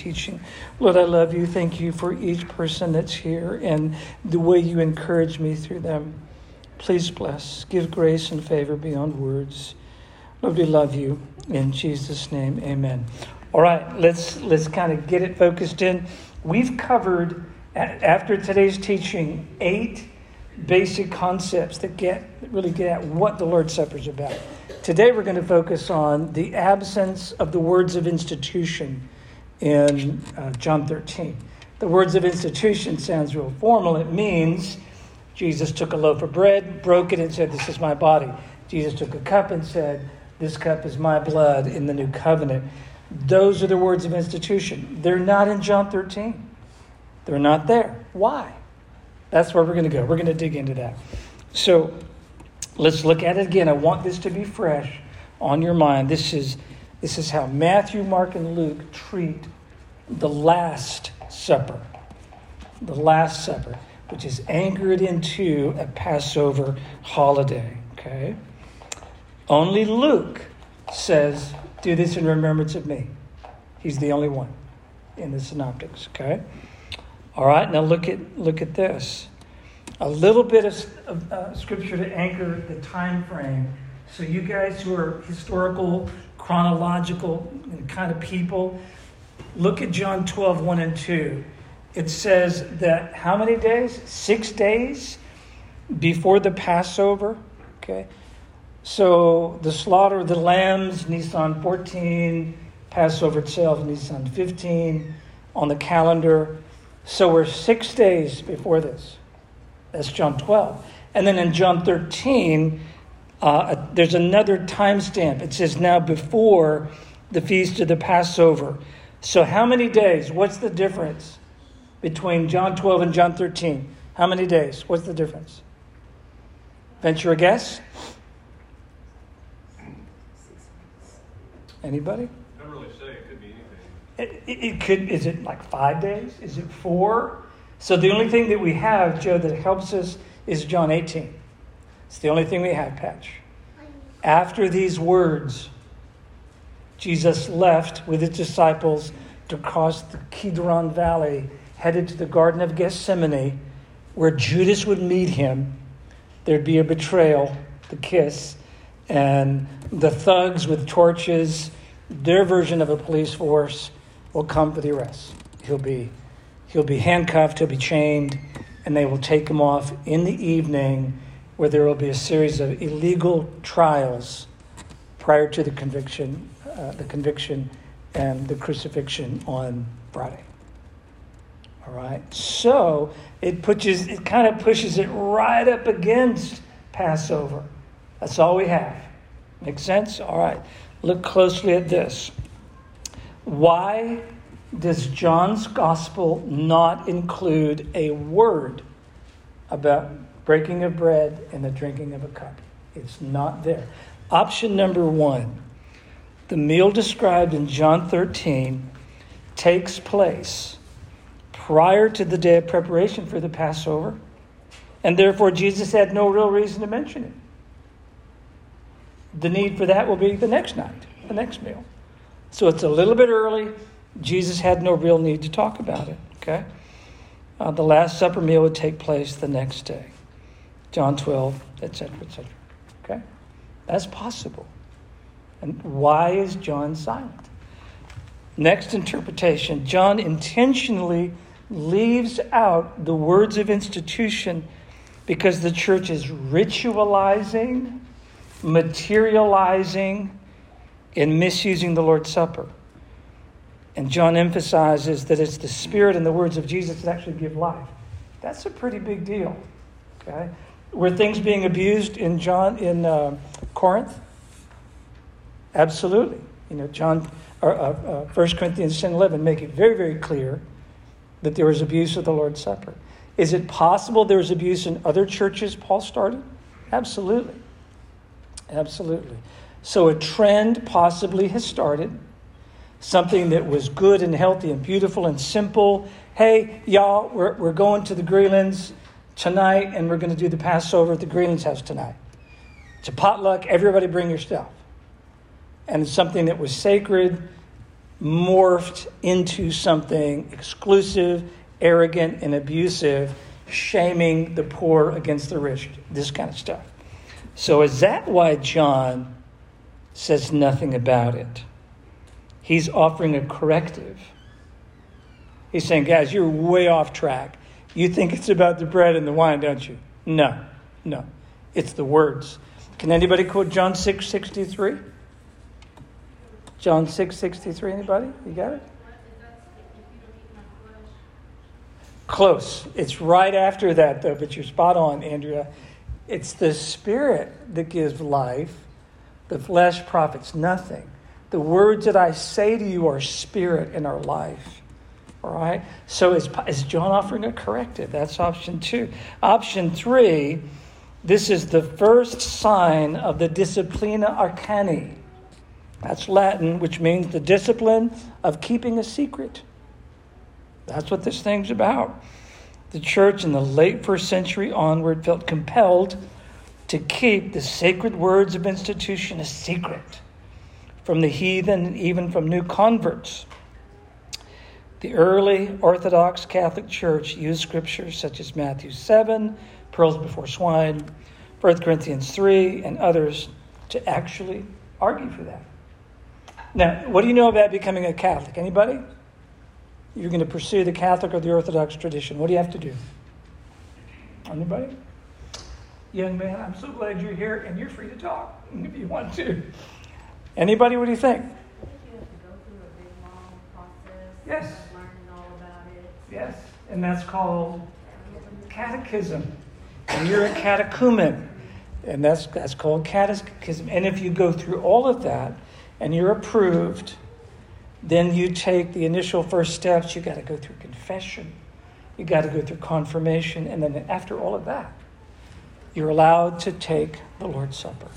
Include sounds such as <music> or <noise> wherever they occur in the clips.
teaching. Lord, I love you. Thank you for each person that's here and the way you encourage me through them. Please bless, give grace and favor beyond words. Lord, we love you. In Jesus' name, amen. All right, let's let's kind of get it focused in. We've covered after today's teaching eight basic concepts that get really get at what the Lord's Supper is about. Today we're going to focus on the absence of the words of institution in uh, John 13. The words of institution sounds real formal. It means Jesus took a loaf of bread, broke it, and said, This is my body. Jesus took a cup and said, This cup is my blood in the new covenant. Those are the words of institution. They're not in John 13. They're not there. Why? That's where we're going to go. We're going to dig into that. So let's look at it again. I want this to be fresh on your mind. This is, this is how Matthew, Mark, and Luke treat the Last Supper. The Last Supper, which is anchored into a Passover holiday. Okay? Only Luke says do this in remembrance of me. He's the only one in the synoptics, okay? All right, now look at look at this. A little bit of, of uh, scripture to anchor the time frame. So you guys who are historical, chronological kind of people, look at John 12, 1 and 2. It says that how many days? Six days before the Passover. Okay. So the slaughter of the lambs, Nisan 14, Passover itself, Nisan 15 on the calendar. So we're six days before this. That's John 12. And then in John 13, uh, there's another timestamp. It says now before the feast of the Passover. So how many days? What's the difference between John 12 and John 13? How many days? What's the difference? Venture a guess? Anybody? I don't really say. It could be anything. It, it, could. Is it like five days? Is it four? So the only thing that we have, Joe, that helps us is John 18. It's the only thing we have, Patch. After these words, Jesus left with his disciples to cross the Kidron Valley, headed to the Garden of Gethsemane, where Judas would meet him. There'd be a betrayal, the kiss, and the thugs with torches, their version of a police force, will come for the arrest. He'll be, he'll be handcuffed, he'll be chained, and they will take him off in the evening where there will be a series of illegal trials prior to the conviction, uh, the conviction and the crucifixion on Friday. All right. So it pushes it kind of pushes it right up against Passover. That's all we have. Make sense? All right. Look closely at this. Why does John's gospel not include a word about breaking of bread and the drinking of a cup? It's not there. Option number one the meal described in John 13 takes place prior to the day of preparation for the Passover, and therefore Jesus had no real reason to mention it the need for that will be the next night, the next meal. So it's a little bit early. Jesus had no real need to talk about it, okay? Uh, the Last Supper meal would take place the next day. John 12, etc., etc. Okay? That's possible. And why is John silent? Next interpretation John intentionally leaves out the words of institution because the church is ritualizing materializing and misusing the Lord's Supper. And John emphasizes that it's the Spirit and the words of Jesus that actually give life. That's a pretty big deal. Okay? Were things being abused in John in uh, Corinth? Absolutely. You know, John or uh, uh, 1 Corinthians 10 11 make it very, very clear that there was abuse of the Lord's Supper. Is it possible there was abuse in other churches Paul started? Absolutely. Absolutely. So a trend possibly has started, something that was good and healthy and beautiful and simple. Hey, y'all, we're, we're going to the Greelands tonight and we're going to do the Passover at the Greelands house tonight. It's a potluck, everybody bring your stuff. And something that was sacred morphed into something exclusive, arrogant, and abusive, shaming the poor against the rich, this kind of stuff. So, is that why John says nothing about it? He's offering a corrective. He's saying, guys, you're way off track. You think it's about the bread and the wine, don't you? No, no. It's the words. Can anybody quote John 6 63? John 6 63, anybody? You got it? Close. It's right after that, though, but you're spot on, Andrea. It's the Spirit that gives life, the flesh profits nothing. The words that I say to you are spirit and are life. All right? So is, is John offering a corrective? That's option two. Option three, this is the first sign of the disciplina arcani. That's Latin, which means the discipline of keeping a secret. That's what this thing's about. The church in the late first century onward felt compelled to keep the sacred words of institution a secret from the heathen and even from new converts. The early Orthodox Catholic Church used scriptures such as Matthew 7, pearls before swine, 1 Corinthians 3, and others to actually argue for that. Now, what do you know about becoming a Catholic? Anybody? You're going to pursue the Catholic or the Orthodox tradition. What do you have to do? Anybody? Young man, I'm so glad you're here and you're free to talk <laughs> if you want to. Anybody, what do you think? Yes. Yes, and that's called catechism. And you're a catechumen, and that's, that's called catechism. And if you go through all of that and you're approved, then you take the initial first steps. You got to go through confession, you got to go through confirmation, and then after all of that, you're allowed to take the Lord's Supper.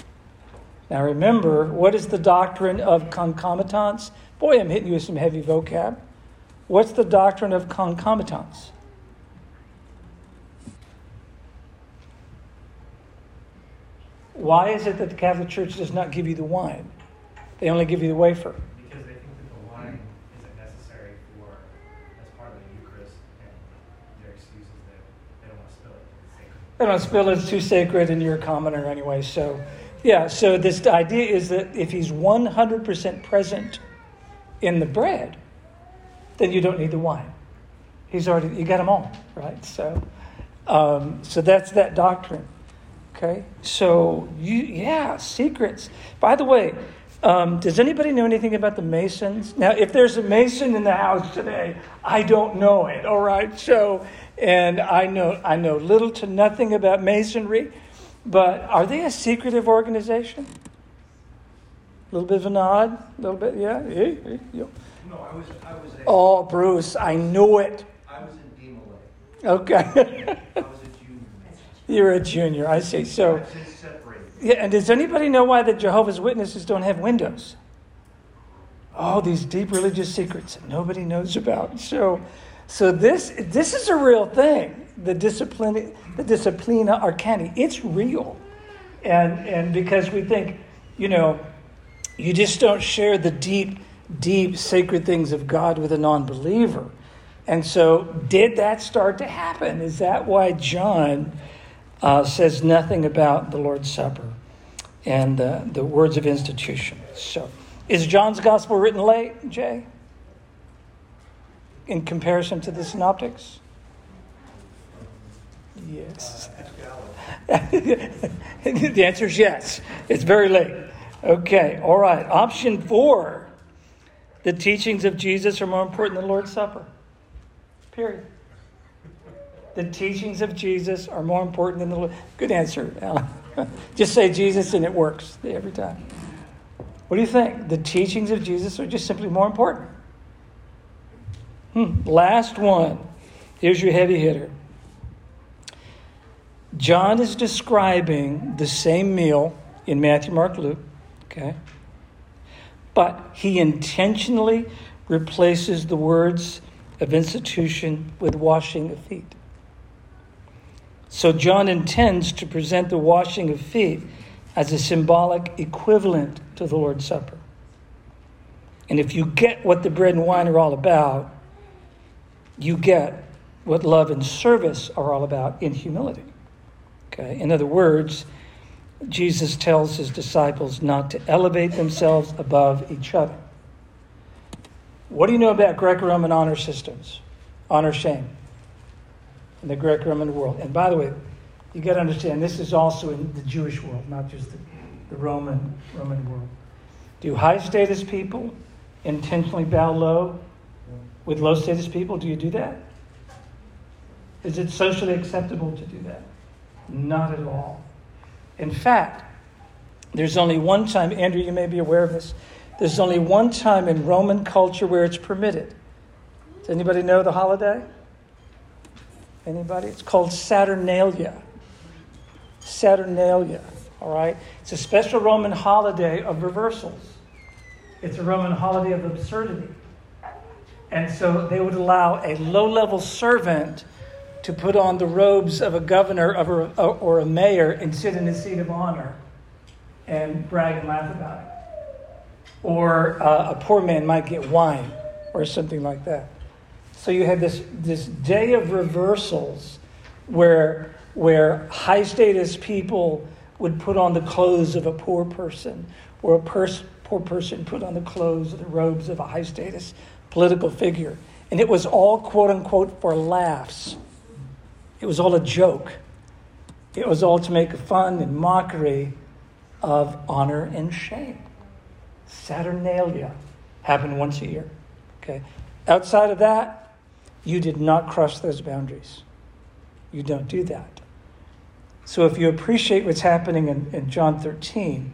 Now remember, what is the doctrine of concomitance? Boy, I'm hitting you with some heavy vocab. What's the doctrine of concomitance? Why is it that the Catholic Church does not give you the wine? They only give you the wafer. Because they think that the wine isn't necessary for as part of the Eucharist, and their excuse is that they don't want to spill it. It's sacred. They don't spill it, it's too sacred, and you're a commoner anyway. So, yeah, so this idea is that if he's 100% present in the bread, then you don't need the wine. He's already, you got them all, right? So, um, so that's that doctrine. Okay, so you, yeah, secrets. By the way, um, does anybody know anything about the Masons? Now, if there's a Mason in the house today, I don't know it. All right, so and I know I know little to nothing about Masonry, but are they a secretive organization? A little bit of a nod, a little bit, yeah. yeah, yeah, yeah. No, I was, I was a, Oh, Bruce, I knew it. I was in DeMolay. Okay, I was a junior. you're a junior. I see. So. I've since separated. Yeah, and does anybody know why the Jehovah's Witnesses don't have windows? Oh, these deep religious secrets that nobody knows about. So, so this this is a real thing. The discipline, the disciplina arcani, it's real, and and because we think, you know, you just don't share the deep, deep sacred things of God with a non-believer. And so, did that start to happen? Is that why John? uh, says nothing about the Lord's Supper and uh, the words of institution. So, is John's gospel written late, Jay? In comparison to the synoptics? Yes. <laughs> the answer is yes. It's very late. Okay, all right. Option four the teachings of Jesus are more important than the Lord's Supper. Period. The teachings of Jesus are more important than the Lord. Good answer, Alan. <laughs> just say Jesus and it works every time. What do you think? The teachings of Jesus are just simply more important. Hmm. Last one. Here's your heavy hitter. John is describing the same meal in Matthew, Mark, Luke. Okay. But he intentionally replaces the words of institution with washing of feet. So John intends to present the washing of feet as a symbolic equivalent to the Lord's Supper. And if you get what the bread and wine are all about, you get what love and service are all about in humility. Okay? In other words, Jesus tells his disciples not to elevate themselves above each other. What do you know about Greco Roman honor systems? Honor shame in the Greco Roman world. And by the way, you got to understand this is also in the Jewish world, not just the, the Roman, Roman world. Do high status people intentionally bow low with low status people? Do you do that? Is it socially acceptable to do that? Not at all. In fact, there's only one time, Andrew, you may be aware of this, there's only one time in Roman culture where it's permitted. Does anybody know the holiday? Anybody? It's called Saturnalia. Saturnalia, all right? It's a special Roman holiday of reversals. It's a Roman holiday of absurdity. And so they would allow a low level servant to put on the robes of a governor or a mayor and sit in a seat of honor and brag and laugh about it. Or uh, a poor man might get wine or something like that. So you had this, this day of reversals where, where high status people would put on the clothes of a poor person, or a pers- poor person put on the clothes or the robes of a high status political figure. And it was all, quote unquote, for laughs. It was all a joke. It was all to make fun and mockery of honor and shame. Saturnalia happened once a year. Okay. Outside of that, you did not cross those boundaries. You don't do that. So if you appreciate what's happening in, in John 13,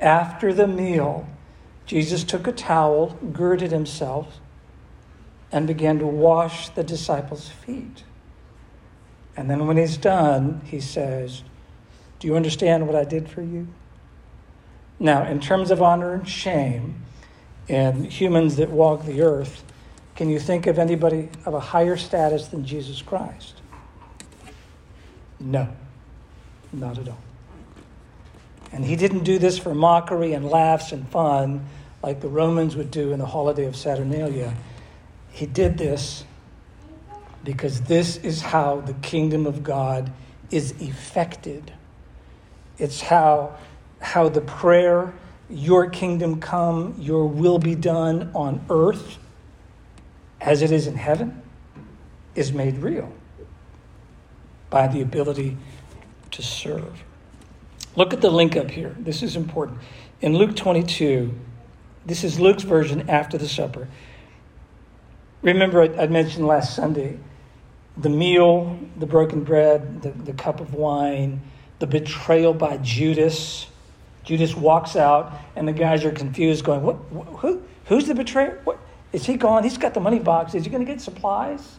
after the meal, Jesus took a towel, girded himself, and began to wash the disciples' feet. And then when he's done, he says, Do you understand what I did for you? Now, in terms of honor and shame, and humans that walk the earth, can you think of anybody of a higher status than Jesus Christ? No, not at all. And he didn't do this for mockery and laughs and fun like the Romans would do in the holiday of Saturnalia. He did this because this is how the kingdom of God is effected. It's how, how the prayer, Your kingdom come, Your will be done on earth as it is in heaven, is made real by the ability to serve. Look at the link up here. This is important. In Luke 22, this is Luke's version after the supper. Remember, I mentioned last Sunday the meal, the broken bread, the, the cup of wine, the betrayal by Judas. Judas walks out, and the guys are confused, going, "What? Who? Who's the betrayer? What? Is he gone? He's got the money box. Is he going to get supplies?"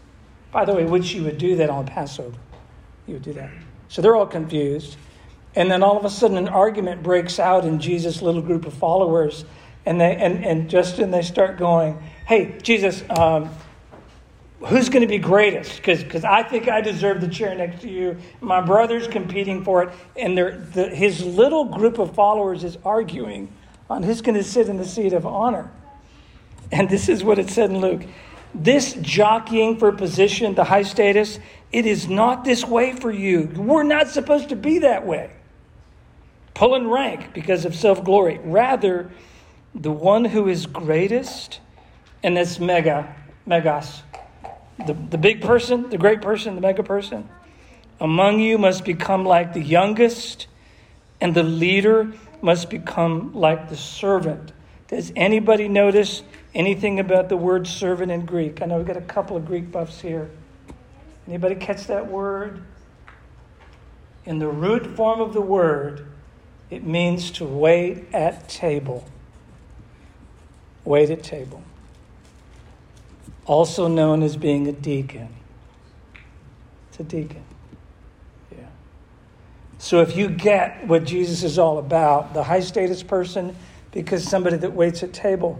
By the way, which you would do that on Passover. You would do that. So they're all confused. And then all of a sudden, an argument breaks out in Jesus' little group of followers. And, they, and, and Justin, they start going, Hey, Jesus, um, who's going to be greatest? Because I think I deserve the chair next to you. My brother's competing for it. And the, his little group of followers is arguing on who's going to sit in the seat of honor. And this is what it said in Luke. This jockeying for position, the high status, it is not this way for you. We're not supposed to be that way. Pulling rank because of self glory. Rather, the one who is greatest, and that's mega, megas, the, the big person, the great person, the mega person, among you must become like the youngest, and the leader must become like the servant. Does anybody notice anything about the word servant in Greek? I know we've got a couple of Greek buffs here. Anybody catch that word? In the root form of the word, it means to wait at table. Wait at table also known as being a deacon. It's a deacon. Yeah. So if you get what Jesus is all about, the high status person, because somebody that waits at table,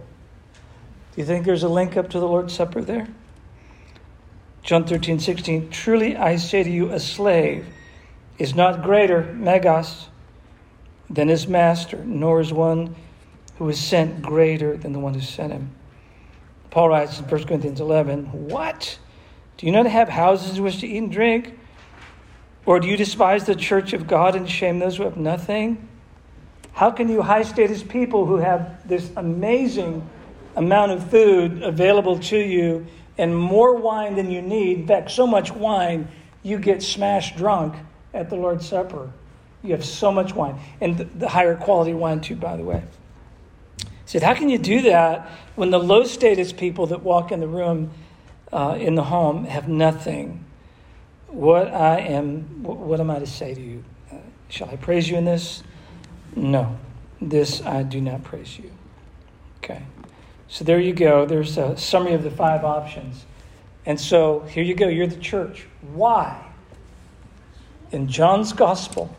do you think there's a link up to the Lord's Supper there? John 13, 16. Truly I say to you, a slave is not greater, megas, than his master, nor is one who is sent greater than the one who sent him. Paul writes in 1 Corinthians 11, What? Do you not have houses in which to eat and drink? Or do you despise the church of God and shame those who have nothing? How can you high status people who have this amazing amount of food available to you and more wine than you need, in fact, so much wine, you get smashed drunk at the Lord's Supper? You have so much wine, and the higher quality wine, too, by the way. Said, How can you do that when the low status people that walk in the room, uh, in the home, have nothing? What I am, what am I to say to you? Uh, shall I praise you in this? No, this I do not praise you. Okay. So there you go. There's a summary of the five options. And so here you go. You're the church. Why? In John's gospel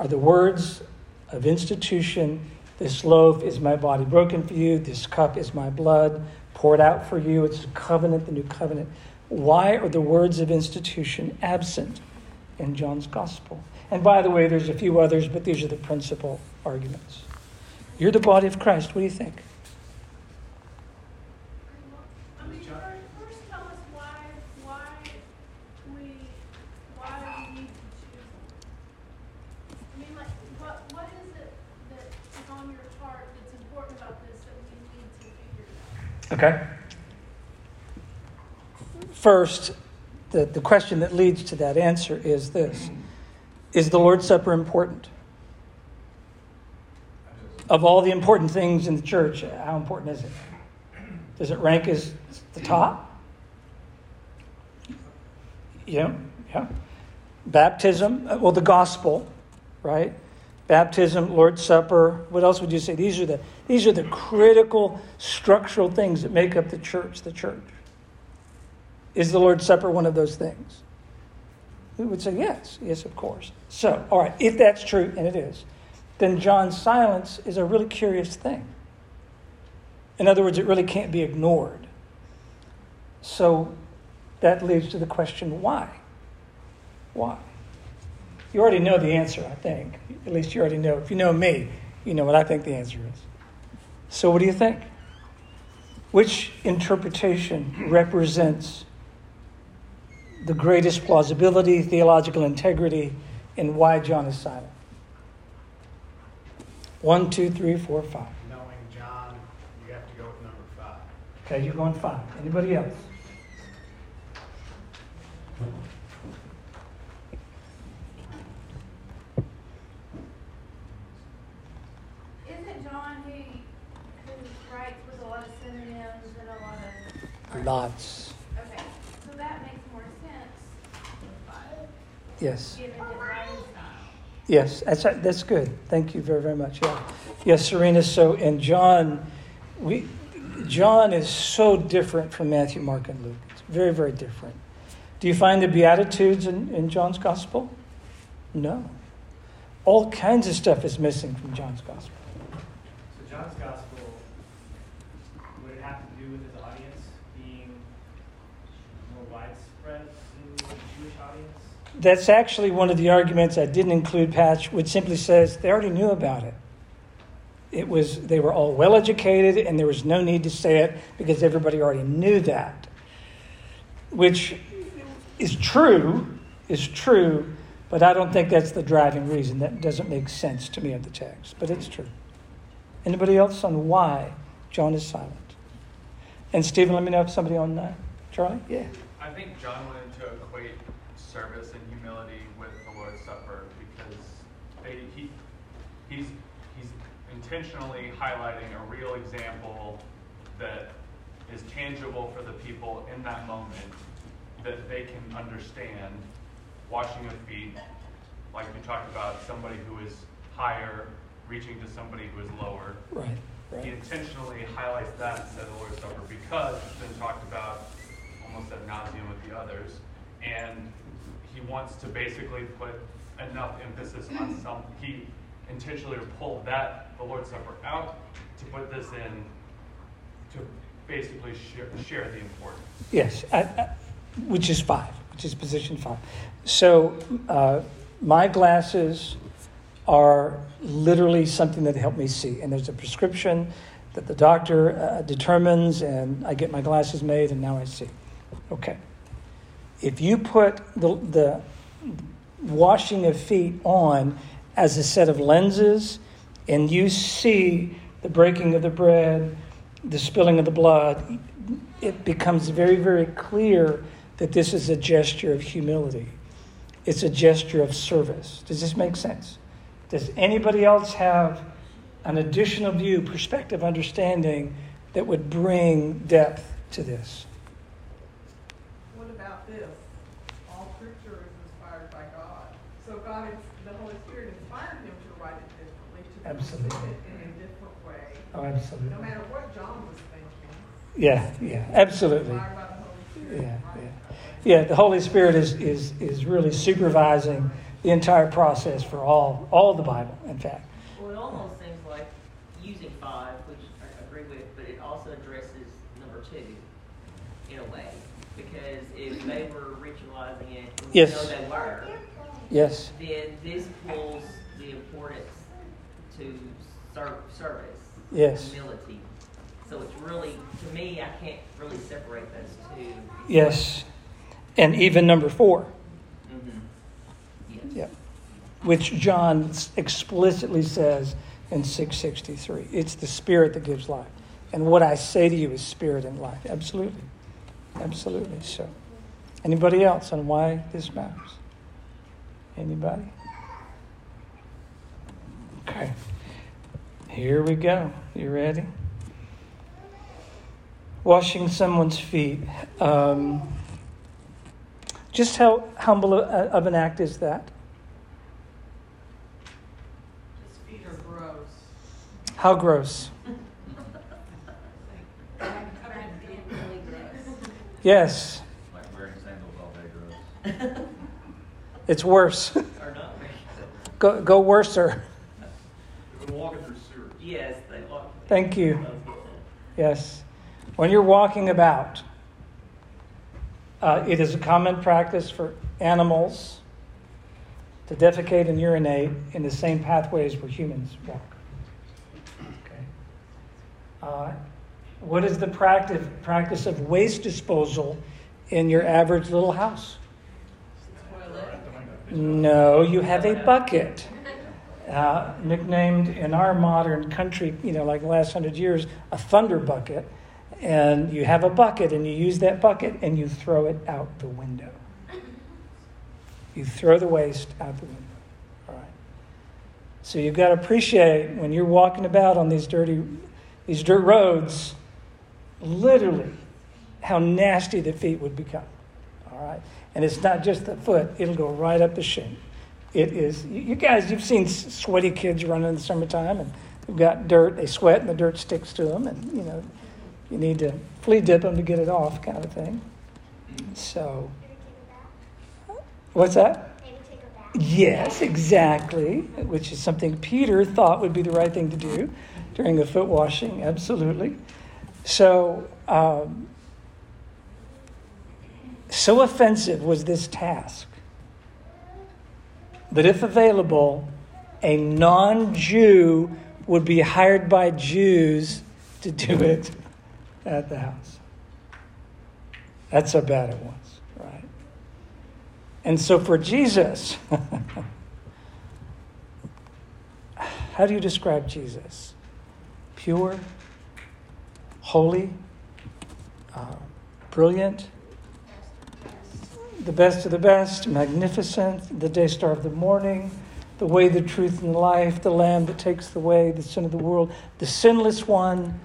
are the words of institution this loaf is my body broken for you, this cup is my blood poured out for you. It's the covenant, the new covenant. Why are the words of institution absent in John's gospel? And by the way, there's a few others, but these are the principal arguments. You're the body of Christ. What do you think? Okay? First, the, the question that leads to that answer is this Is the Lord's Supper important? Of all the important things in the church, how important is it? Does it rank as the top? Yeah, yeah. Baptism, uh, well, the gospel, right? Baptism, Lord's Supper. What else would you say? These are the these are the critical structural things that make up the church, the church. Is the Lord's Supper one of those things? We would say yes, yes, of course. So, all right, if that's true, and it is, then John's silence is a really curious thing. In other words, it really can't be ignored. So that leads to the question why? Why? You already know the answer, I think. At least you already know. If you know me, you know what I think the answer is. So, what do you think? Which interpretation represents the greatest plausibility, theological integrity, and why John is silent? One, two, three, four, five. Knowing John, you have to go with number five. Okay, you're going five. Anybody else? Lots. Okay, so that makes more sense. Yes. Yes, that's, that's good. Thank you very, very much. Yeah. Yes, Serena. So, and John, we, John is so different from Matthew, Mark, and Luke. It's very, very different. Do you find the Beatitudes in, in John's Gospel? No. All kinds of stuff is missing from John's Gospel. So, John's Gospel would it have to do with his audience? That's actually one of the arguments I didn't include, Patch, which simply says they already knew about it. It was they were all well educated and there was no need to say it because everybody already knew that. Which is true, is true, but I don't think that's the driving reason. That doesn't make sense to me of the text, but it's true. Anybody else on why John is silent? And Stephen, let me know if somebody on that. Charlie? Yeah. I think John wanted to equate service and humility with the Lord's Supper because they, he, he's, he's intentionally highlighting a real example that is tangible for the people in that moment that they can understand. Washing of feet, like we talked about, somebody who is higher reaching to somebody who is lower. Right. Right. He intentionally highlights that instead of the Lord's Supper because it's been talked about almost ad nauseum with the others. And he wants to basically put enough emphasis on some. He intentionally pulled that, the Lord's Supper, out to put this in to basically share, share the importance. Yes, I, I, which is five, which is position five. So uh, my glasses are literally something that helped me see. And there's a prescription that the doctor uh, determines, and I get my glasses made, and now I see. Okay. If you put the, the washing of feet on as a set of lenses, and you see the breaking of the bread, the spilling of the blood, it becomes very, very clear that this is a gesture of humility. It's a gesture of service. Does this make sense? Does anybody else have an additional view, perspective, understanding that would bring depth to this? What about this? All scripture is inspired by God. So God, is, the Holy Spirit inspired him to write it differently, to Absolutely. in a different way. Oh, absolutely. No matter what John was thinking, Yeah, yeah, absolutely. inspired by the Holy Spirit. Yeah, yeah. it that way. Yeah, the Holy Spirit is, is, is really supervising the entire process for all, all the Bible, in fact. Well, it almost seems like using five, which I agree with, but it also addresses number two in a way. Because if they were ritualizing it, and we Yes. know they were, Yes, then this pulls the importance to ser- service, Yes. humility. So it's really, to me, I can't really separate those two. yes. And even number four, Mhm. Yes. yeah, which John explicitly says in 663. It's the Spirit that gives life. And what I say to you is spirit and life. Absolutely. Absolutely. So, anybody else on why this matters? Anybody? Okay. Here we go. You ready? Washing someone's feet. Um, just how humble a- of an act is that? His feet are gross. How gross. <laughs> Yes, Like wearing sandals all day gross. <laughs> it's worse. Go, go worser. We've walking through sewer. Yes, they walk. Thank you. Yes. When you're walking about, uh, it is a common practice for animals to defecate and urinate in the same pathways where humans walk. Okay. Uh, what is the practice, practice of waste disposal in your average little house? No, you have a bucket. Uh, nicknamed in our modern country, you know, like the last hundred years, a thunder bucket. And you have a bucket and you use that bucket and you throw it out the window. You throw the waste out the window. All right. So you've got to appreciate when you're walking about on these dirty, these dirt roads, literally how nasty the feet would become. All right. And it's not just the foot, it'll go right up the shin. It is, you guys, you've seen sweaty kids running in the summertime and they've got dirt, they sweat and the dirt sticks to them and, you know, you need to flea dip them to get it off kind of thing. So, what's that? A. Yes, exactly, which is something Peter thought would be the right thing to do during the foot washing, absolutely. So, um, so offensive was this task that if available, a non Jew would be hired by Jews to do it at the house. That's how bad it was, right? And so for Jesus, <laughs> how do you describe Jesus? Pure, holy, uh, brilliant, the best of the best, magnificent, the day star of the morning, the way, the truth, and the life, the Lamb that takes the way, the sin of the world, the sinless one.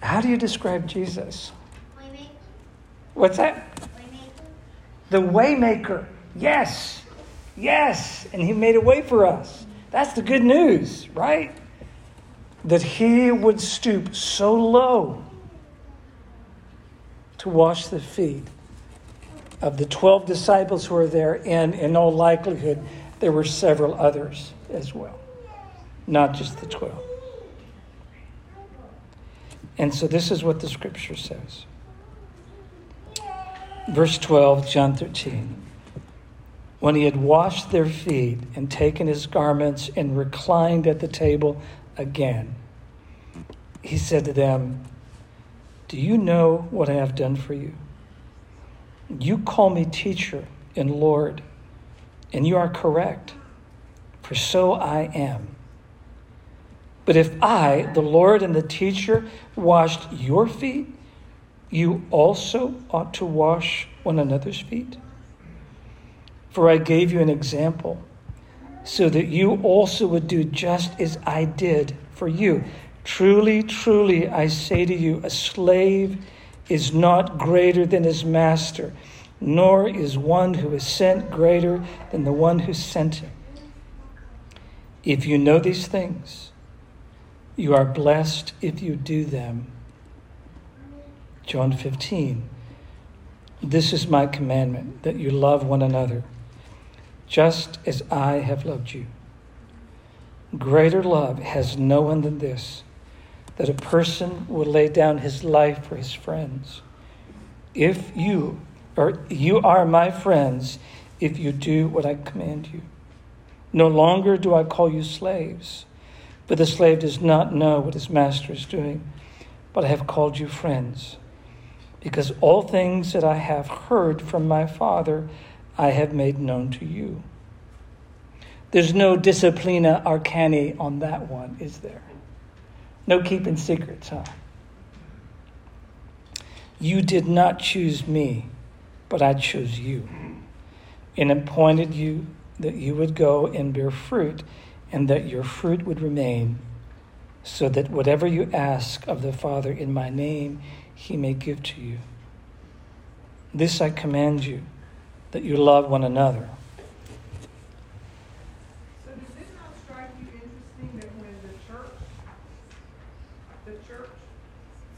How do you describe Jesus? Waymaker. What's that? Waymaker. The waymaker. Yes. Yes. And he made a way for us. That's the good news, right? That he would stoop so low to wash the feet of the 12 disciples who were there, and in all likelihood, there were several others as well, not just the 12. And so this is what the scripture says. Verse 12, John 13. when he had washed their feet and taken his garments and reclined at the table again, he said to them, Do you know what I have done for you? You call me teacher and Lord, and you are correct, for so I am. But if I, the Lord and the teacher, washed your feet, you also ought to wash one another's feet. For I gave you an example, so that you also would do just as I did for you. Truly, truly, I say to you, a slave is not greater than his master, nor is one who is sent greater than the one who sent him. If you know these things, you are blessed if you do them. John 15. This is my commandment that you love one another just as I have loved you. Greater love has no one than this that a person will lay down his life for his friends. If you, or you are my friends, if you do what I command you. No longer do I call you slaves, for the slave does not know what his master is doing, but I have called you friends, because all things that I have heard from my Father I have made known to you. There's no disciplina arcani on that one, is there? No keeping secrets, huh? You did not choose me, but I chose you and appointed you that you would go and bear fruit and that your fruit would remain, so that whatever you ask of the Father in my name, he may give to you. This I command you that you love one another. So does it not strike you interesting that when the church, the church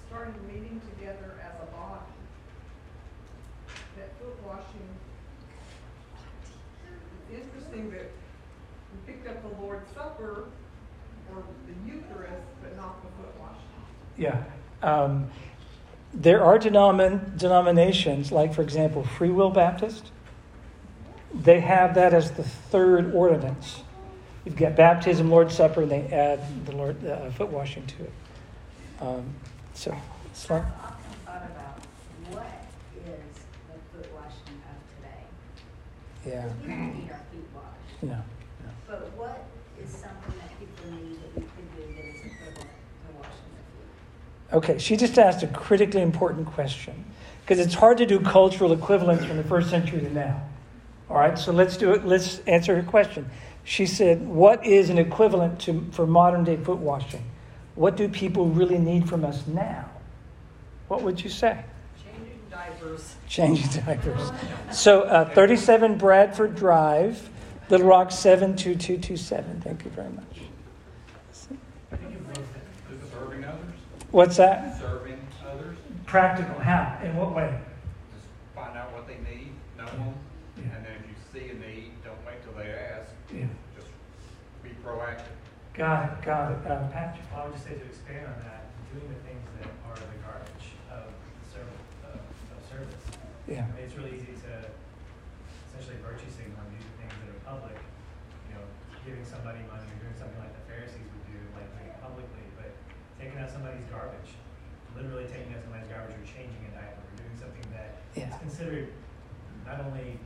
started meeting together as a body, that foot washing, it's interesting that we picked up the Lord's Supper or the Eucharist, but not the foot washing. Yeah. Um, there are denomin- denominations, like, for example, Free Will Baptist. They have that as the third ordinance. You've got baptism, Lord's Supper, and they add the Lord uh, foot washing to it. Um, so, I've often thought about what is the foot washing of today? Yeah. We don't need our feet washed. Yeah. But what is something that people need that we could do that is equivalent to washing their feet? Okay, she just asked a critically important question because it's hard to do cultural equivalence from the first century to now. All right, so let's do it. Let's answer her question. She said, "What is an equivalent to for modern day foot washing? What do people really need from us now? What would you say?" Changing diapers. Changing diapers. So, uh, 37 Bradford Drive, Little Rock 72227. Thank you very much. I think you both Is serving others? What's that? Serving others? Practical. How? In what way? Just find out what they need, know them, Yeah. and then if you see a need, don't wait till they ask, Yeah. just be proactive. Got it. Got it. Uh, Patrick. I would just say to expand on that, doing the things that are the garbage of service, of, of service. Yeah. I mean, it's really easy to essentially virtue signal and do things that are public, you know, giving somebody money or doing something like the Pharisees would do, like doing it publicly, but taking out somebody's garbage, literally taking out somebody's garbage or changing a diaper, or doing something that is Yeah. considered not only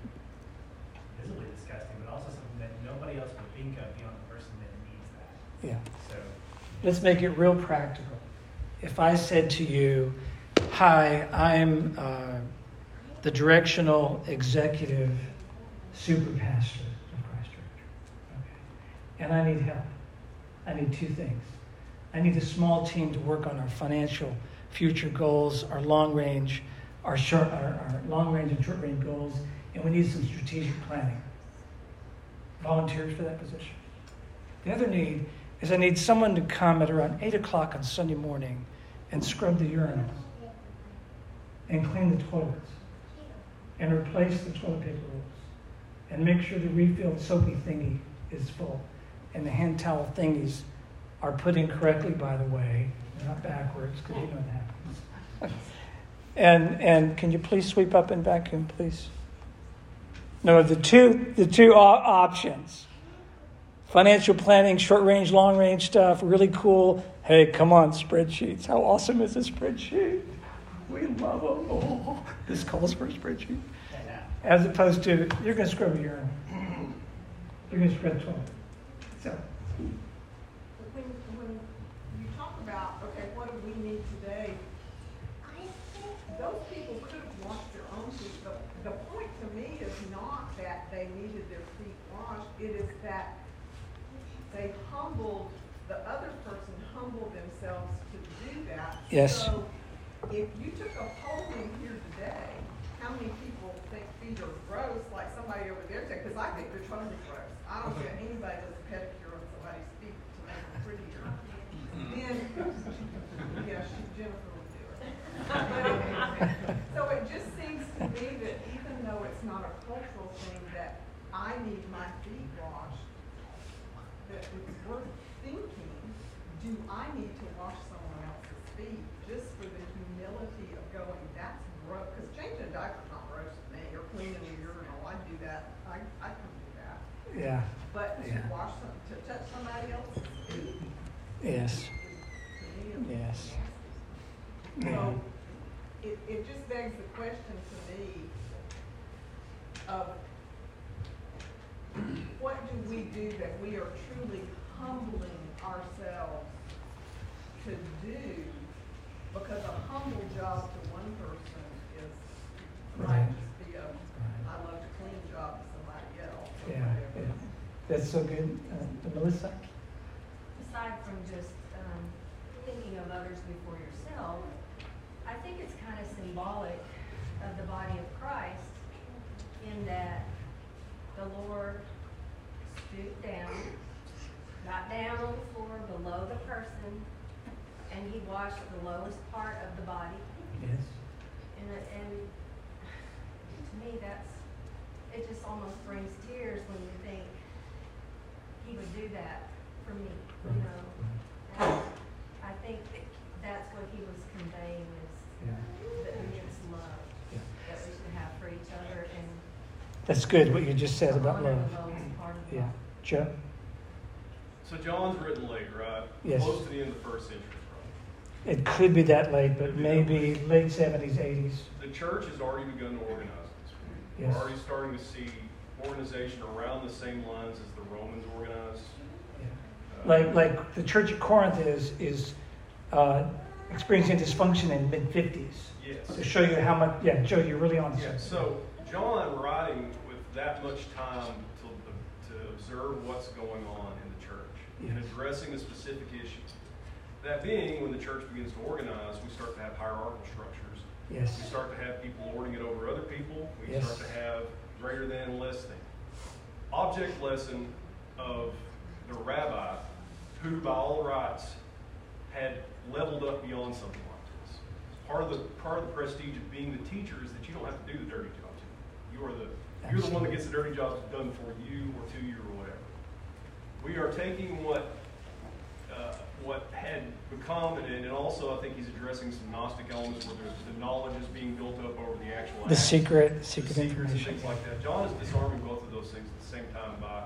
visibly disgusting, but also something that nobody else would think of beyond the person that needs that. Yeah. So, Let's make it real practical. If I said to you, Hi, I'm uh, the directional executive super pastor of Christ Church. Okay. And I need help. I need two things. I need a small team to work on our financial future goals, our long range, our short, our, our long range and short range goals, and we need some strategic planning. Volunteers for that position. The other need is I need someone to come at around 8 o'clock on Sunday morning and scrub the urinals and clean the toilets and replace the toilet paper rolls and make sure the refilled soapy thingy is full and the hand towel thingies are put in correctly, by the way, not backwards, because you know what happens. and, and can you please sweep up and vacuum, please? No, the two the two options. Financial planning, short range, long range stuff, really cool. Hey, come on, spreadsheets. How awesome is a spreadsheet? We love them. Oh, this calls for a spreadsheet. As opposed to, you're going to scrub your urine. You're going to spread 12. So, But when, when you talk about, okay, what do we need today? Those people could have washed their own feet. The, the point to me is not that they needed their feet washed, it is that they humbled, the other person humbled themselves to do that. Yes. So if you took a poll in here today, how many people think feet are gross, like somebody over there said, because I think they're totally gross. I don't think anybody does a pedicure on somebody's feet to make them prettier. Mm-hmm. Then, yeah, she, Jennifer would do it. So it just seems to me that even though it's not a cultural thing, that I need my feet washed, that it's worth thinking, do I need to wash someone else's feet? Just for the humility of going, that's gross, because changing a diaper's not gross to me. You're cleaning the urinal, I do that, I, I can do that. yeah, But to Yeah. wash some, to touch somebody else's feet, yes, to me, is yes. Yeah. So, it, it just begs the question to me of what do we do that we are truly humbling ourselves to do? Because a humble job to one person is, might Right. just be a, I love to clean job to somebody else. or Yeah, whatever. yeah. That's so good. Uh, Melissa? aside from just um, thinking of others before yourself, I think it's kind of symbolic of the body of Christ in that the Lord stooped down, got down on the floor below the person, and he washed the lowest part of the body. Yes. And, it- and to me, that's, it just almost brings tears when you think he would do that for me, you Right, know? And I think that that's what he was conveying is Yeah. the immense love Yeah. that we should have for each other and That's good what you just said about love. the lowest part of the Yeah. Joe? So John's written late, right? Yes. Close to the end of the first century, right? It could be that late, but maybe late 70s, 80s. The church has already begun to organize this. Yes. We're already starting to see organization around the same lines as the Romans organized. Yeah. Uh, Like, like the church at Corinth is, is uh, experiencing dysfunction in mid 50s. Yes. To show you how much, yeah, Joe, you're really on to Yeah, so John writing that much time to, to observe what's going on in the church and addressing the specific issues. That being, when the church begins to organize, we start to have hierarchical structures. Yes. We start to have people lording it over other people. We Yes. start to have greater than, less than. Object lesson of the rabbi, who by all rights had leveled up beyond something like this. Part of the part of the prestige of being the teacher is that you don't have to do the dirty job. You are the you're the one that gets the dirty jobs done for you or to you or whatever. We are taking what uh, what had become, and, and also I think he's addressing some Gnostic elements where the, the knowledge is being built up over the actual The act, secret, the secret secrets and things like that. John is disarming both of those things at the same time by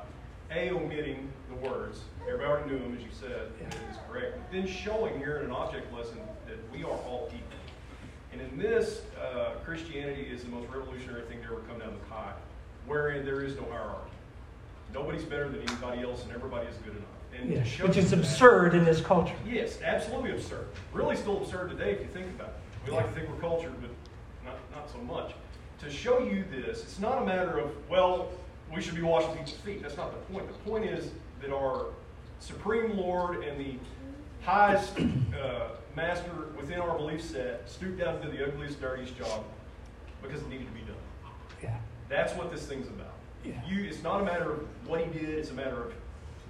a omitting the words. Everybody already knew them, as you said, Yeah. and it is correct. But then showing here in an object lesson that we are all people. And in this, uh, Christianity is the most revolutionary thing to ever come down the pipe, wherein there is no hierarchy. Nobody's better than anybody else, and everybody is good enough. And Yeah, show which is that- absurd in this culture. Yes, absolutely absurd. Really still absurd today if you think about it. We like to think we're cultured, but not, not so much. To show you this, it's not a matter of, well, we should be washing people's feet. That's not the point. The point is that our Supreme Lord and the highest uh, master within our belief set stooped down to do the ugliest, dirtiest job because it needed to be done. Yeah. That's what this thing's about. Yeah. You, it's not a matter of what he did, it's a matter of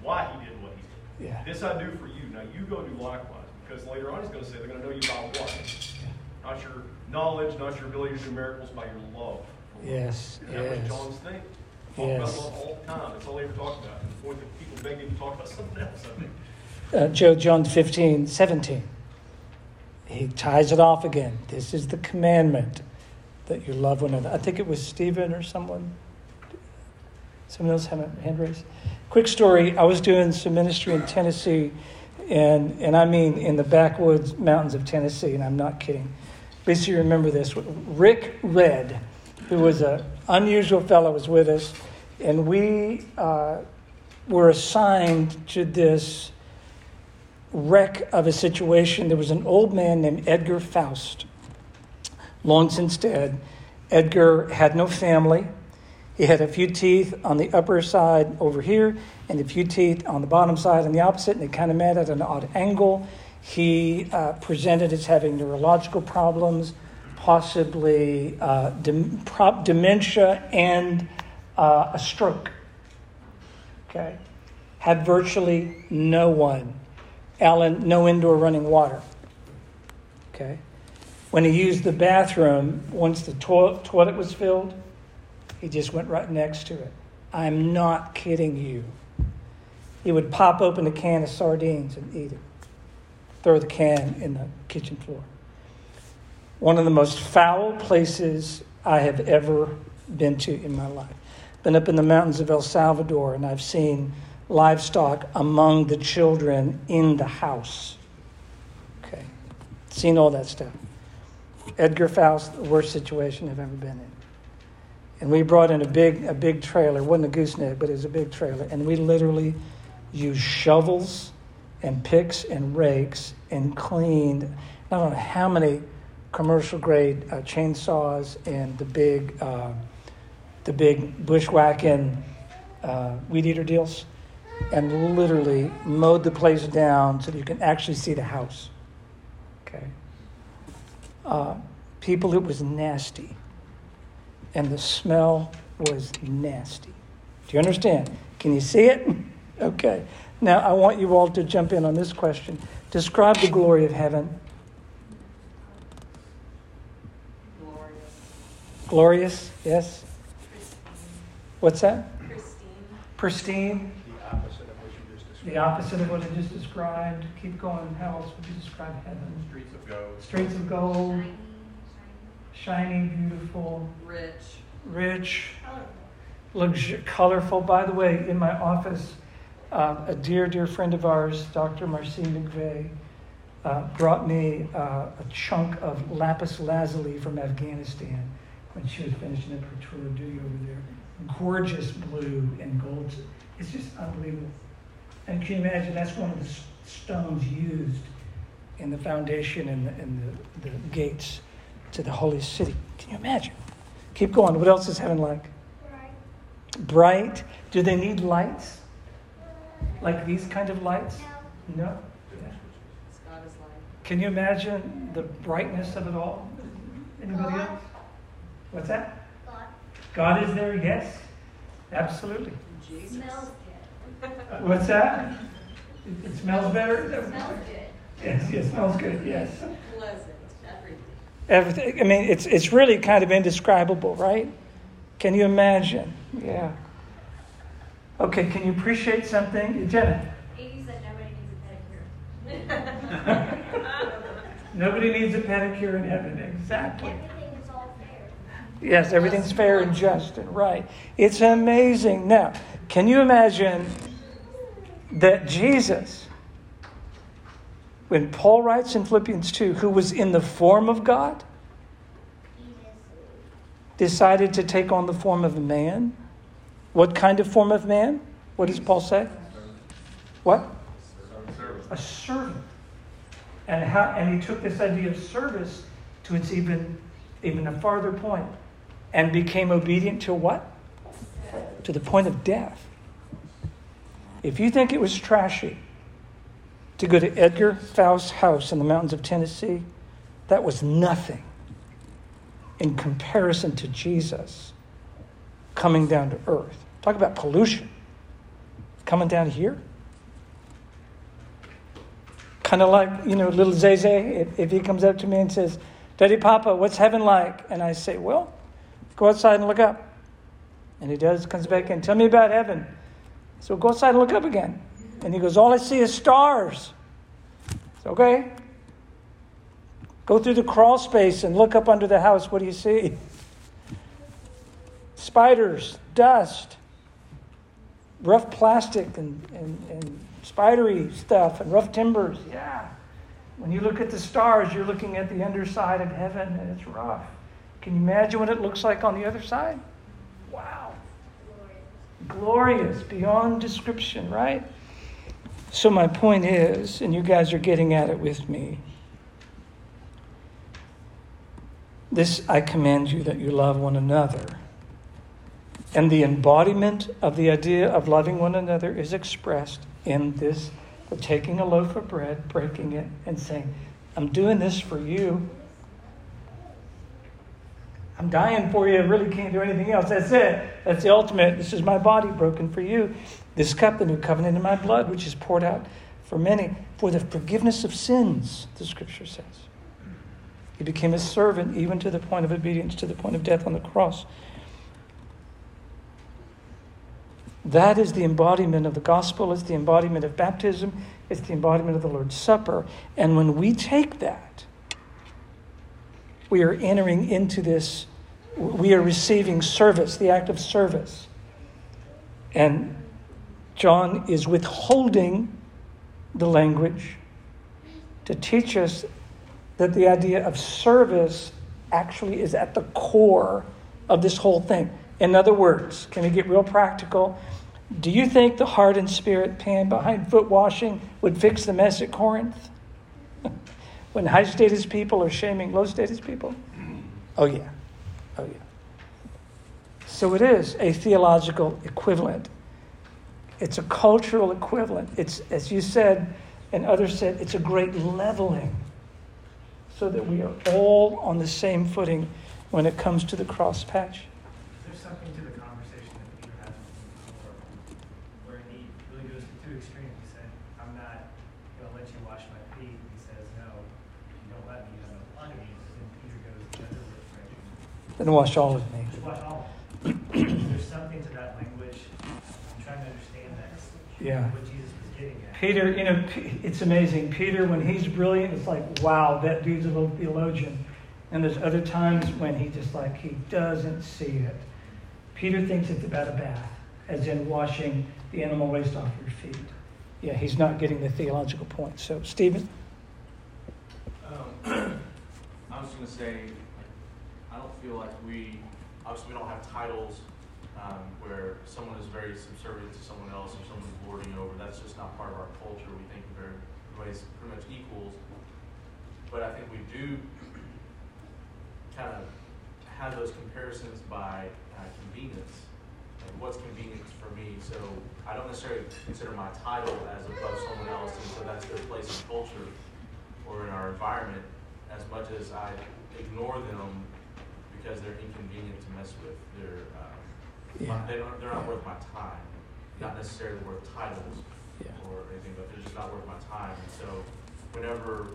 why he did what he did. Yeah. This I do for you. Now you go do likewise. Because later on he's going to say they're going to know you by what? Yeah. Not your knowledge, not your ability to do miracles, by your love. Yes, And that was yes. John's thing. Talk Yes. about love all the time. That's all they ever talk about. To the point that people beg him to talk about <laughs> something else, I think. Uh, John 15, 17. He ties it off again. This is the commandment that you love one another. I think it was Stephen or someone. Someone else have a hand raised? Quick story. I was doing some ministry in Tennessee, and, and I mean in the backwoods mountains of Tennessee, and I'm not kidding. Basically, remember this. Rick Red, who was an unusual fellow, was with us, and we uh, were assigned to this wreck of a situation. There was an old man named Edgar Faust, long since dead. Edgar had no family. He had a few teeth on the upper side over here and a few teeth on the bottom side on the opposite, and they kind of met at an odd angle. He uh, presented as having neurological problems, possibly uh, prop- dementia, and uh, a stroke. Okay? Had virtually no one. Alan, no indoor running water. Okay? When he used the bathroom, once the to- toilet was filled, he just went right next to it. I'm not kidding you. He would pop open a can of sardines and eat it, throw the can in the kitchen floor. One of the most foul places I have ever been to in my life. Been up in the mountains of El Salvador, and I've seen livestock among the children in the house. Okay, seen all that stuff. Edgar Faust, the worst situation I've ever been in. And we brought in a big, a big trailer. It wasn't a gooseneck, but it was a big trailer. And we literally used shovels and picks and rakes and cleaned, I don't know how many commercial grade uh, chainsaws and the big, uh, the big bushwhacking uh, weed eater deals, and literally mowed the place down so that you can actually see the house. Okay. Uh, people, it was nasty and the smell was nasty. Do you understand? Can you see it? <laughs> Okay. Now, I want you all to jump in on this question. Describe the glory of heaven. Glorious. Glorious, yes? What's that? Pristine, The opposite of what you just described. the opposite of what I just described. Keep going. How else would you describe heaven? Streets of gold. Streets of gold, Shiny, shiny, beautiful, Rich. rich, colorful. luxu- colorful. By the way, in my office, uh, a dear, dear friend of ours, Dr. Marcine McVeigh, uh, brought me uh, a chunk of lapis lazuli from Afghanistan when she was finishing up her tour of duty over there. Gorgeous blue and gold. It's just unbelievable. And can you imagine that's one of the stones used in the foundation and the, and the, the gates to the holy city? Can you imagine? Keep going. What else is heaven like? Right. bright. Do they need lights? Like these kind of lights? No. Yeah. Scott is like. Can you imagine the brightness of it all? Anybody God. else? What's that? God. God is there? Yes. Absolutely. Jesus. Smells good. What's that? It, it smells better? Is that what- Smells good. Yes, yes, smells good, yes. Pleasant, everything. Everything. I mean, it's, it's really kind of indescribable, right? Can you imagine? Yeah. Okay, can you appreciate something? Jenna? Edie said nobody needs a pedicure. <laughs> <laughs> Nobody needs a pedicure in heaven. Exactly. Everything is all fair. Yes, everything's fair and just and right. It's amazing. Now, can you imagine that Jesus, when Paul writes in Philippians 2, who was in the form of God, decided to take on the form of a man? What kind of form of man? What does Paul say? What? A servant. And how and he took this idea of service to its even even a farther point and became obedient to what? To the point of death. If you think it was trashy to go to Edgar Faust's house in the mountains of Tennessee, that was nothing in comparison to Jesus coming down to earth. Talk about pollution. Coming down here. Kind of like, you know, little Zeze, if, if he comes up to me and says, Daddy Papa, what's heaven like? And I say, Well, go outside and look up. And he does, comes back and tell me about heaven. So go outside and look up again. And he goes, All I see is stars. It's okay. Go through the crawl space and look up under the house. What do you see? Spiders, dust. rough plastic and, and, and spidery stuff and rough timbers. Yeah. When you look at the stars, you're looking at the underside of heaven and it's rough. Can you imagine what it looks like on the other side? Wow. Glorious, beyond description, right? So, my point is, and you guys are getting at it with me, this I command you that you love one another. And the embodiment of the idea of loving one another is expressed in this taking a loaf of bread, breaking it, and saying, I'm doing this for you. I'm dying for you. I really can't do anything else. That's it. That's the ultimate. This is my body broken for you. This cup, the new covenant in my blood, which is poured out for many for the forgiveness of sins, the scripture says. He became a servant even to the point of obedience, to the point of death on the cross. That is the embodiment of the gospel, it's the embodiment of baptism, it's the embodiment of the Lord's Supper. And when we take that, we are entering into this, we are receiving service, the act of service. And John is withholding the language to teach us that the idea of service actually is at the core of this whole thing. In other words, can we get real practical? Do you think the heart and spirit pan behind foot washing would fix the mess at Corinth? <laughs> when high status people are shaming low status people? Oh, yeah. Oh, yeah. So it is a theological equivalent. It's a cultural equivalent. It's, as you said, and others said, it's a great leveling so that we are all on the same footing when it comes to the cross patch. There's something to the conversation that Peter had before, where he really goes to two extremes. He said, I'm not going to let you wash my feet. He says, no, if you don't let me, I'm going to apply me. And then Peter goes the other direction. Then wash all of me. Just wash all. There's something to that language. I'm trying to understand that. Yeah. What Jesus was getting at. Peter, you know, it's amazing. Peter, when he's brilliant, it's like, wow, that dude's a little theologian. And there's other times when he just like, he doesn't see it. Peter thinks it's about a bath, as in washing the animal waste off your feet. Yeah, he's not getting the theological point. So, Stephen? Um, <clears throat> I was going to say, I don't feel like we, obviously, we don't have titles um, where someone is very subservient to someone else or someone's lording over. That's just not part of our culture. We think everybody's pretty much equals. But I think we do kind of have those comparisons by uh, convenience. and what's convenient for me? So I don't necessarily consider my title as above someone else, and so that's their place in culture or in our environment as much as I ignore them because they're inconvenient to mess with. They're um, Yeah. they don't, they're not worth my time. Not necessarily worth titles Yeah. or anything, but they're just not worth my time. And so whenever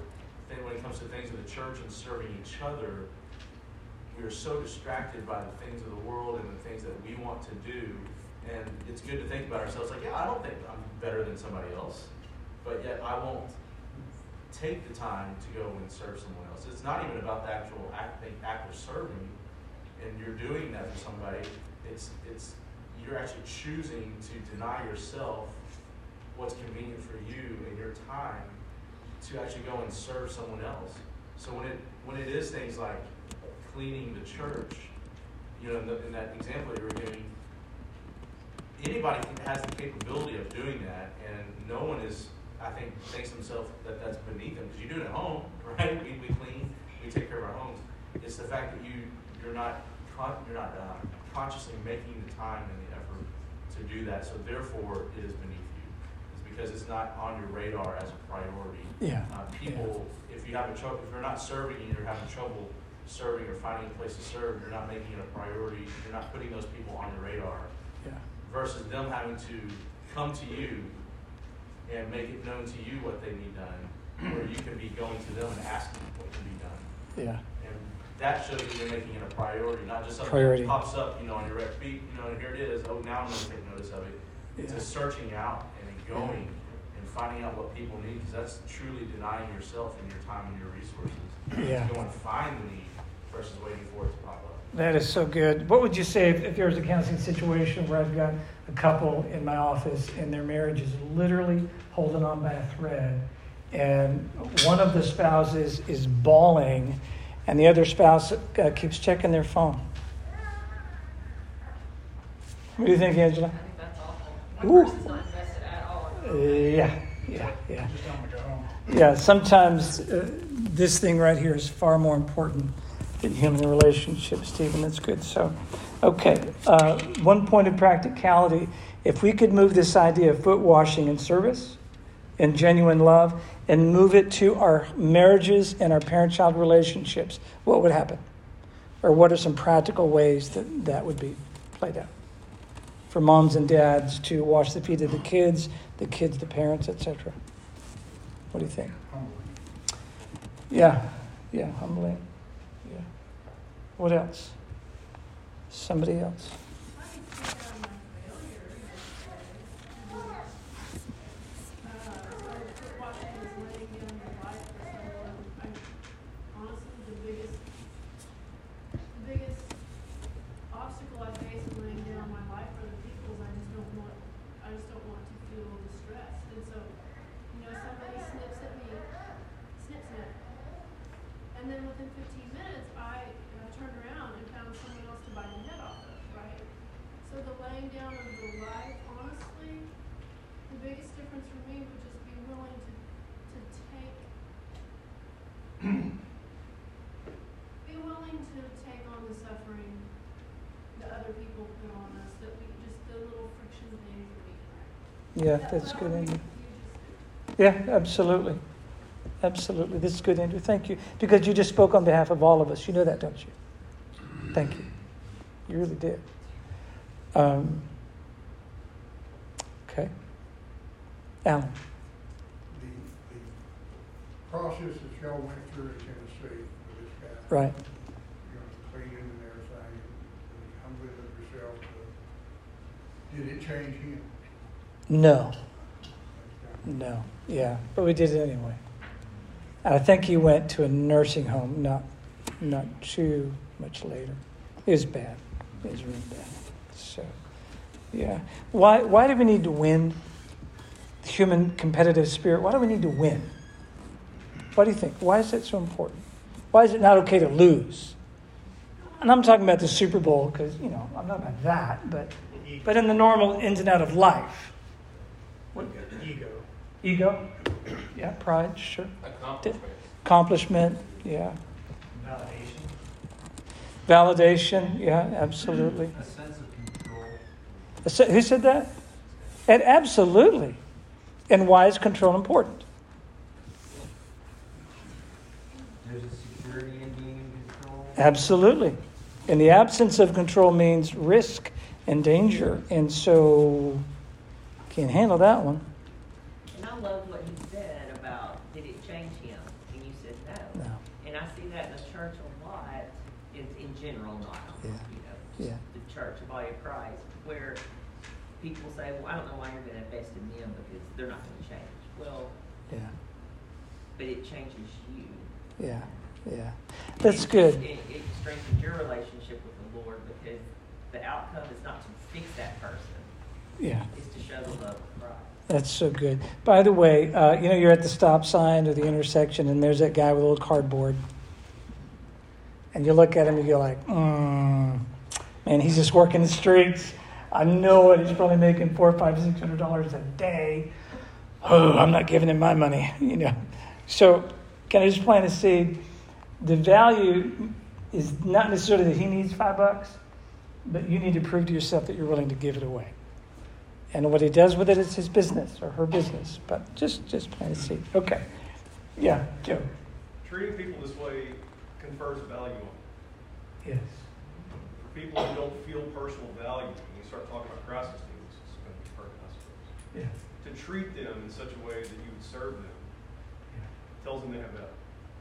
when it comes to things of the church and serving each other, we are so distracted by the things of the world and the things that we want to do. And it's good to think about ourselves like, yeah, I don't think I'm better than somebody else, but yet I won't take the time to go and serve someone else. It's not even about the actual act, the act of serving, and you're doing that for somebody. It's it's you're actually choosing to deny yourself what's convenient for you and your time to actually go and serve someone else. So when it when it is things like cleaning the church, you know, in, the, in that example you were giving, anybody has the capability of doing that, and no one is, I think, thinks themselves that that's beneath them because you do it at home, <laughs> right? We, we clean, we take care of our homes. It's the fact that you you're not you're not uh, consciously making the time and the effort to do that, so therefore it is beneath you. It's because it's not on your radar as a priority. Yeah. Uh, people, if you have a trouble, if you're not serving and you're having trouble serving or finding a place to serve, you're not making it a priority. You're not putting those people on your radar Yeah. versus them having to come to you and make it known to you what they need done, or you can be going to them and asking what can be done. Yeah. And that shows that you're making it a priority, not just something Priority. that pops up, you know, on your rec feed, you know, and here it is. Oh, now I'm going to take notice of it. It's Yeah. a searching out and a going and finding out what people need, because that's truly denying yourself and your time and your resources. Yeah. To go and find the need versus waiting for it to pop up. That is so good. What would you say if, if there was a counseling situation where I've got a couple in my office and their marriage is literally holding on by a thread, and one of the spouses is bawling, and the other spouse uh, keeps checking their phone? What do you think, Angela? I think that's awful. One person's not invested at all. Yeah, yeah, yeah. Just tell them to go home. Yeah, sometimes uh, this thing right here is far more important than human relationships, Stephen. That's good. So, okay, uh, one point of practicality. If we could move this idea of foot washing and service and genuine love and move it to our marriages and our parent child relationships, what would happen? Or what are some practical ways that that would be played out? For moms and dads to wash the feet of the kids, the kids, the parents, etc. What do you think? Yeah, yeah, humbling. Yeah. What else? Somebody else. I can speak out of my failure, yesterday. Uh, started foot washing was laying down your life for someone. I, honestly, the biggest, the biggest obstacle I face in laying down my life for other people is I just don't want, I just don't want to feel distressed. And so, you know, somebody snips at me, snip, snip. And then within fifteen minutes, I uh, turned around and found someone else to bite my head off of, right? So the laying down of the life, honestly, the biggest difference for me would just be willing to, to take, be willing to take on the suffering that other people put on us, that we, just the little friction things that we can. Yeah, that's good, Andrew. Yeah, absolutely. Absolutely. This is good, Andrew. Thank you. Because you just spoke on behalf of all of us. You know that, don't you? Thank you. You really did. Um, okay. Alan. The, the process that y'all went through in Tennessee with this guy. Right. You know, cleaning and everything, and humbling of yourself, did it change him? No. No. Yeah. But we did it anyway. I think he went to a nursing home not not too much later. It was bad. It was really bad. So, yeah. Why why do we need to win? The human competitive spirit. Why do we need to win? What do you think? Why is that so important? Why is it not okay to lose? And I'm talking about the Super Bowl because you know I'm not about that, but but in the normal ins and out of life. What, Ego. ego? Yeah, pride, sure. Accomplishment. Accomplishment, yeah. Validation, Validation, yeah, absolutely. a sense of control. A se- Who said that? And absolutely. And why is control important? There's a security in being in control. Absolutely. And the absence of control means risk and danger. And so, can't handle that one. And I love what he said about, did it change him? And you said no. No. And I see that in the church a lot, in, in general, not, you Yeah. know, just Yeah. the church, the body of Christ, where people say, well, I don't know why you're gonna invest in them because they're not gonna change. Well, Yeah, but it changes you. yeah, yeah. That's It- good. It, it strengthens your relationship with the Lord because the outcome is not to fix that person, Yeah. it's to show the love of Christ. That's so good. By the way, uh, you know, you're at the stop sign or the intersection, and there's that guy with a little cardboard. And you look at him and you're like, mm, man, he's just working the streets. I know it. He's probably making four, five, six hundred dollars a day. Oh, I'm not giving him my money, <laughs> you know. So, can I just plant a seed? The value is not necessarily that he needs five bucks, but you need to prove to yourself that you're willing to give it away. And what he does with it is his business or her business. But just just plant a seed. Okay. Yeah, Joe. Treating people this way confers value on them. Yes. For people who don't feel personal value, when you start talking about crisis teams, it's going to be hurting, I suppose. Yeah. To treat them in such a way that you would serve them tells them they have value.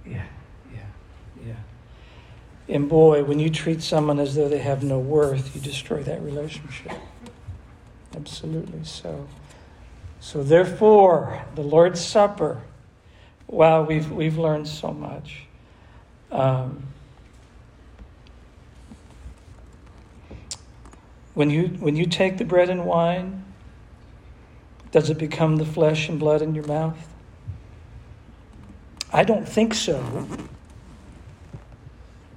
Yeah. Yeah. Yeah. And boy, when you treat someone as though they have no worth, you destroy that relationship. Absolutely. So so therefore, the Lord's Supper. Wow, we've we've learned so much. Um, When you, when you take the bread and wine, does it become the flesh and blood in your mouth? I don't think so.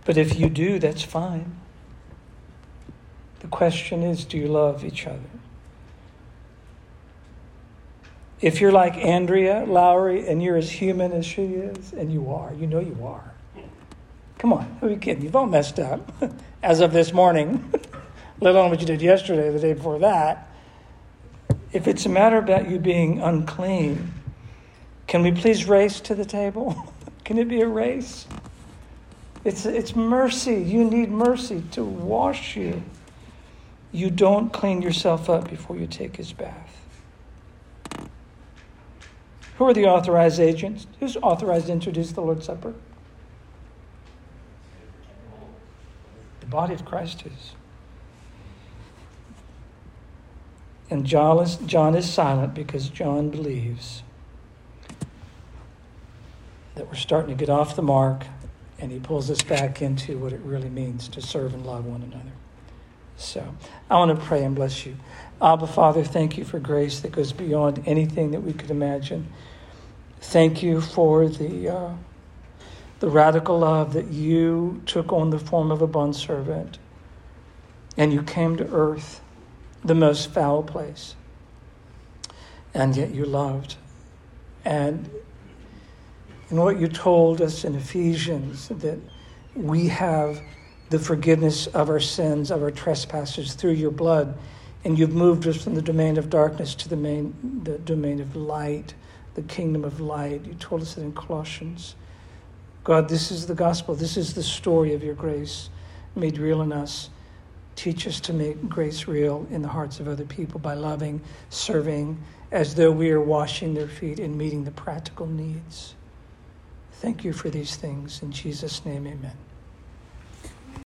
But if you do, that's fine. The question is do you love each other? If you're like Andrea Lowry and you're as human as she is, and you are, you know you are. Come on, who are you kidding? You've all messed up <laughs> as of this morning, <laughs> let alone what you did yesterday, the day before that. If it's a matter about you being unclean, can we please race to the table? <laughs> can it be a race? It's, it's mercy. You need mercy to wash you. You don't clean yourself up before you take his bath. Who are the authorized agents? Who's authorized to introduce the Lord's Supper? The body of Christ is. And John is, John is silent because John believes that we're starting to get off the mark, and he pulls us back into what it really means to serve and love one another. So I want to pray and bless you. Abba, Father, thank you for grace that goes beyond anything that we could imagine. Thank you for the, uh, the radical love that you took on the form of a bondservant and you came to earth, the most foul place, and yet you loved. And in what you told us in Ephesians, that we have the forgiveness of our sins, of our trespasses through your blood. And you've moved us from the domain of darkness to the, main, the domain of light, the kingdom of light. You told us that in Colossians. God, this is the gospel. This is the story of your grace made real in us. Teach us to make grace real in the hearts of other people by loving, serving, as though we are washing their feet and meeting the practical needs. Thank you for these things. In Jesus' name, amen.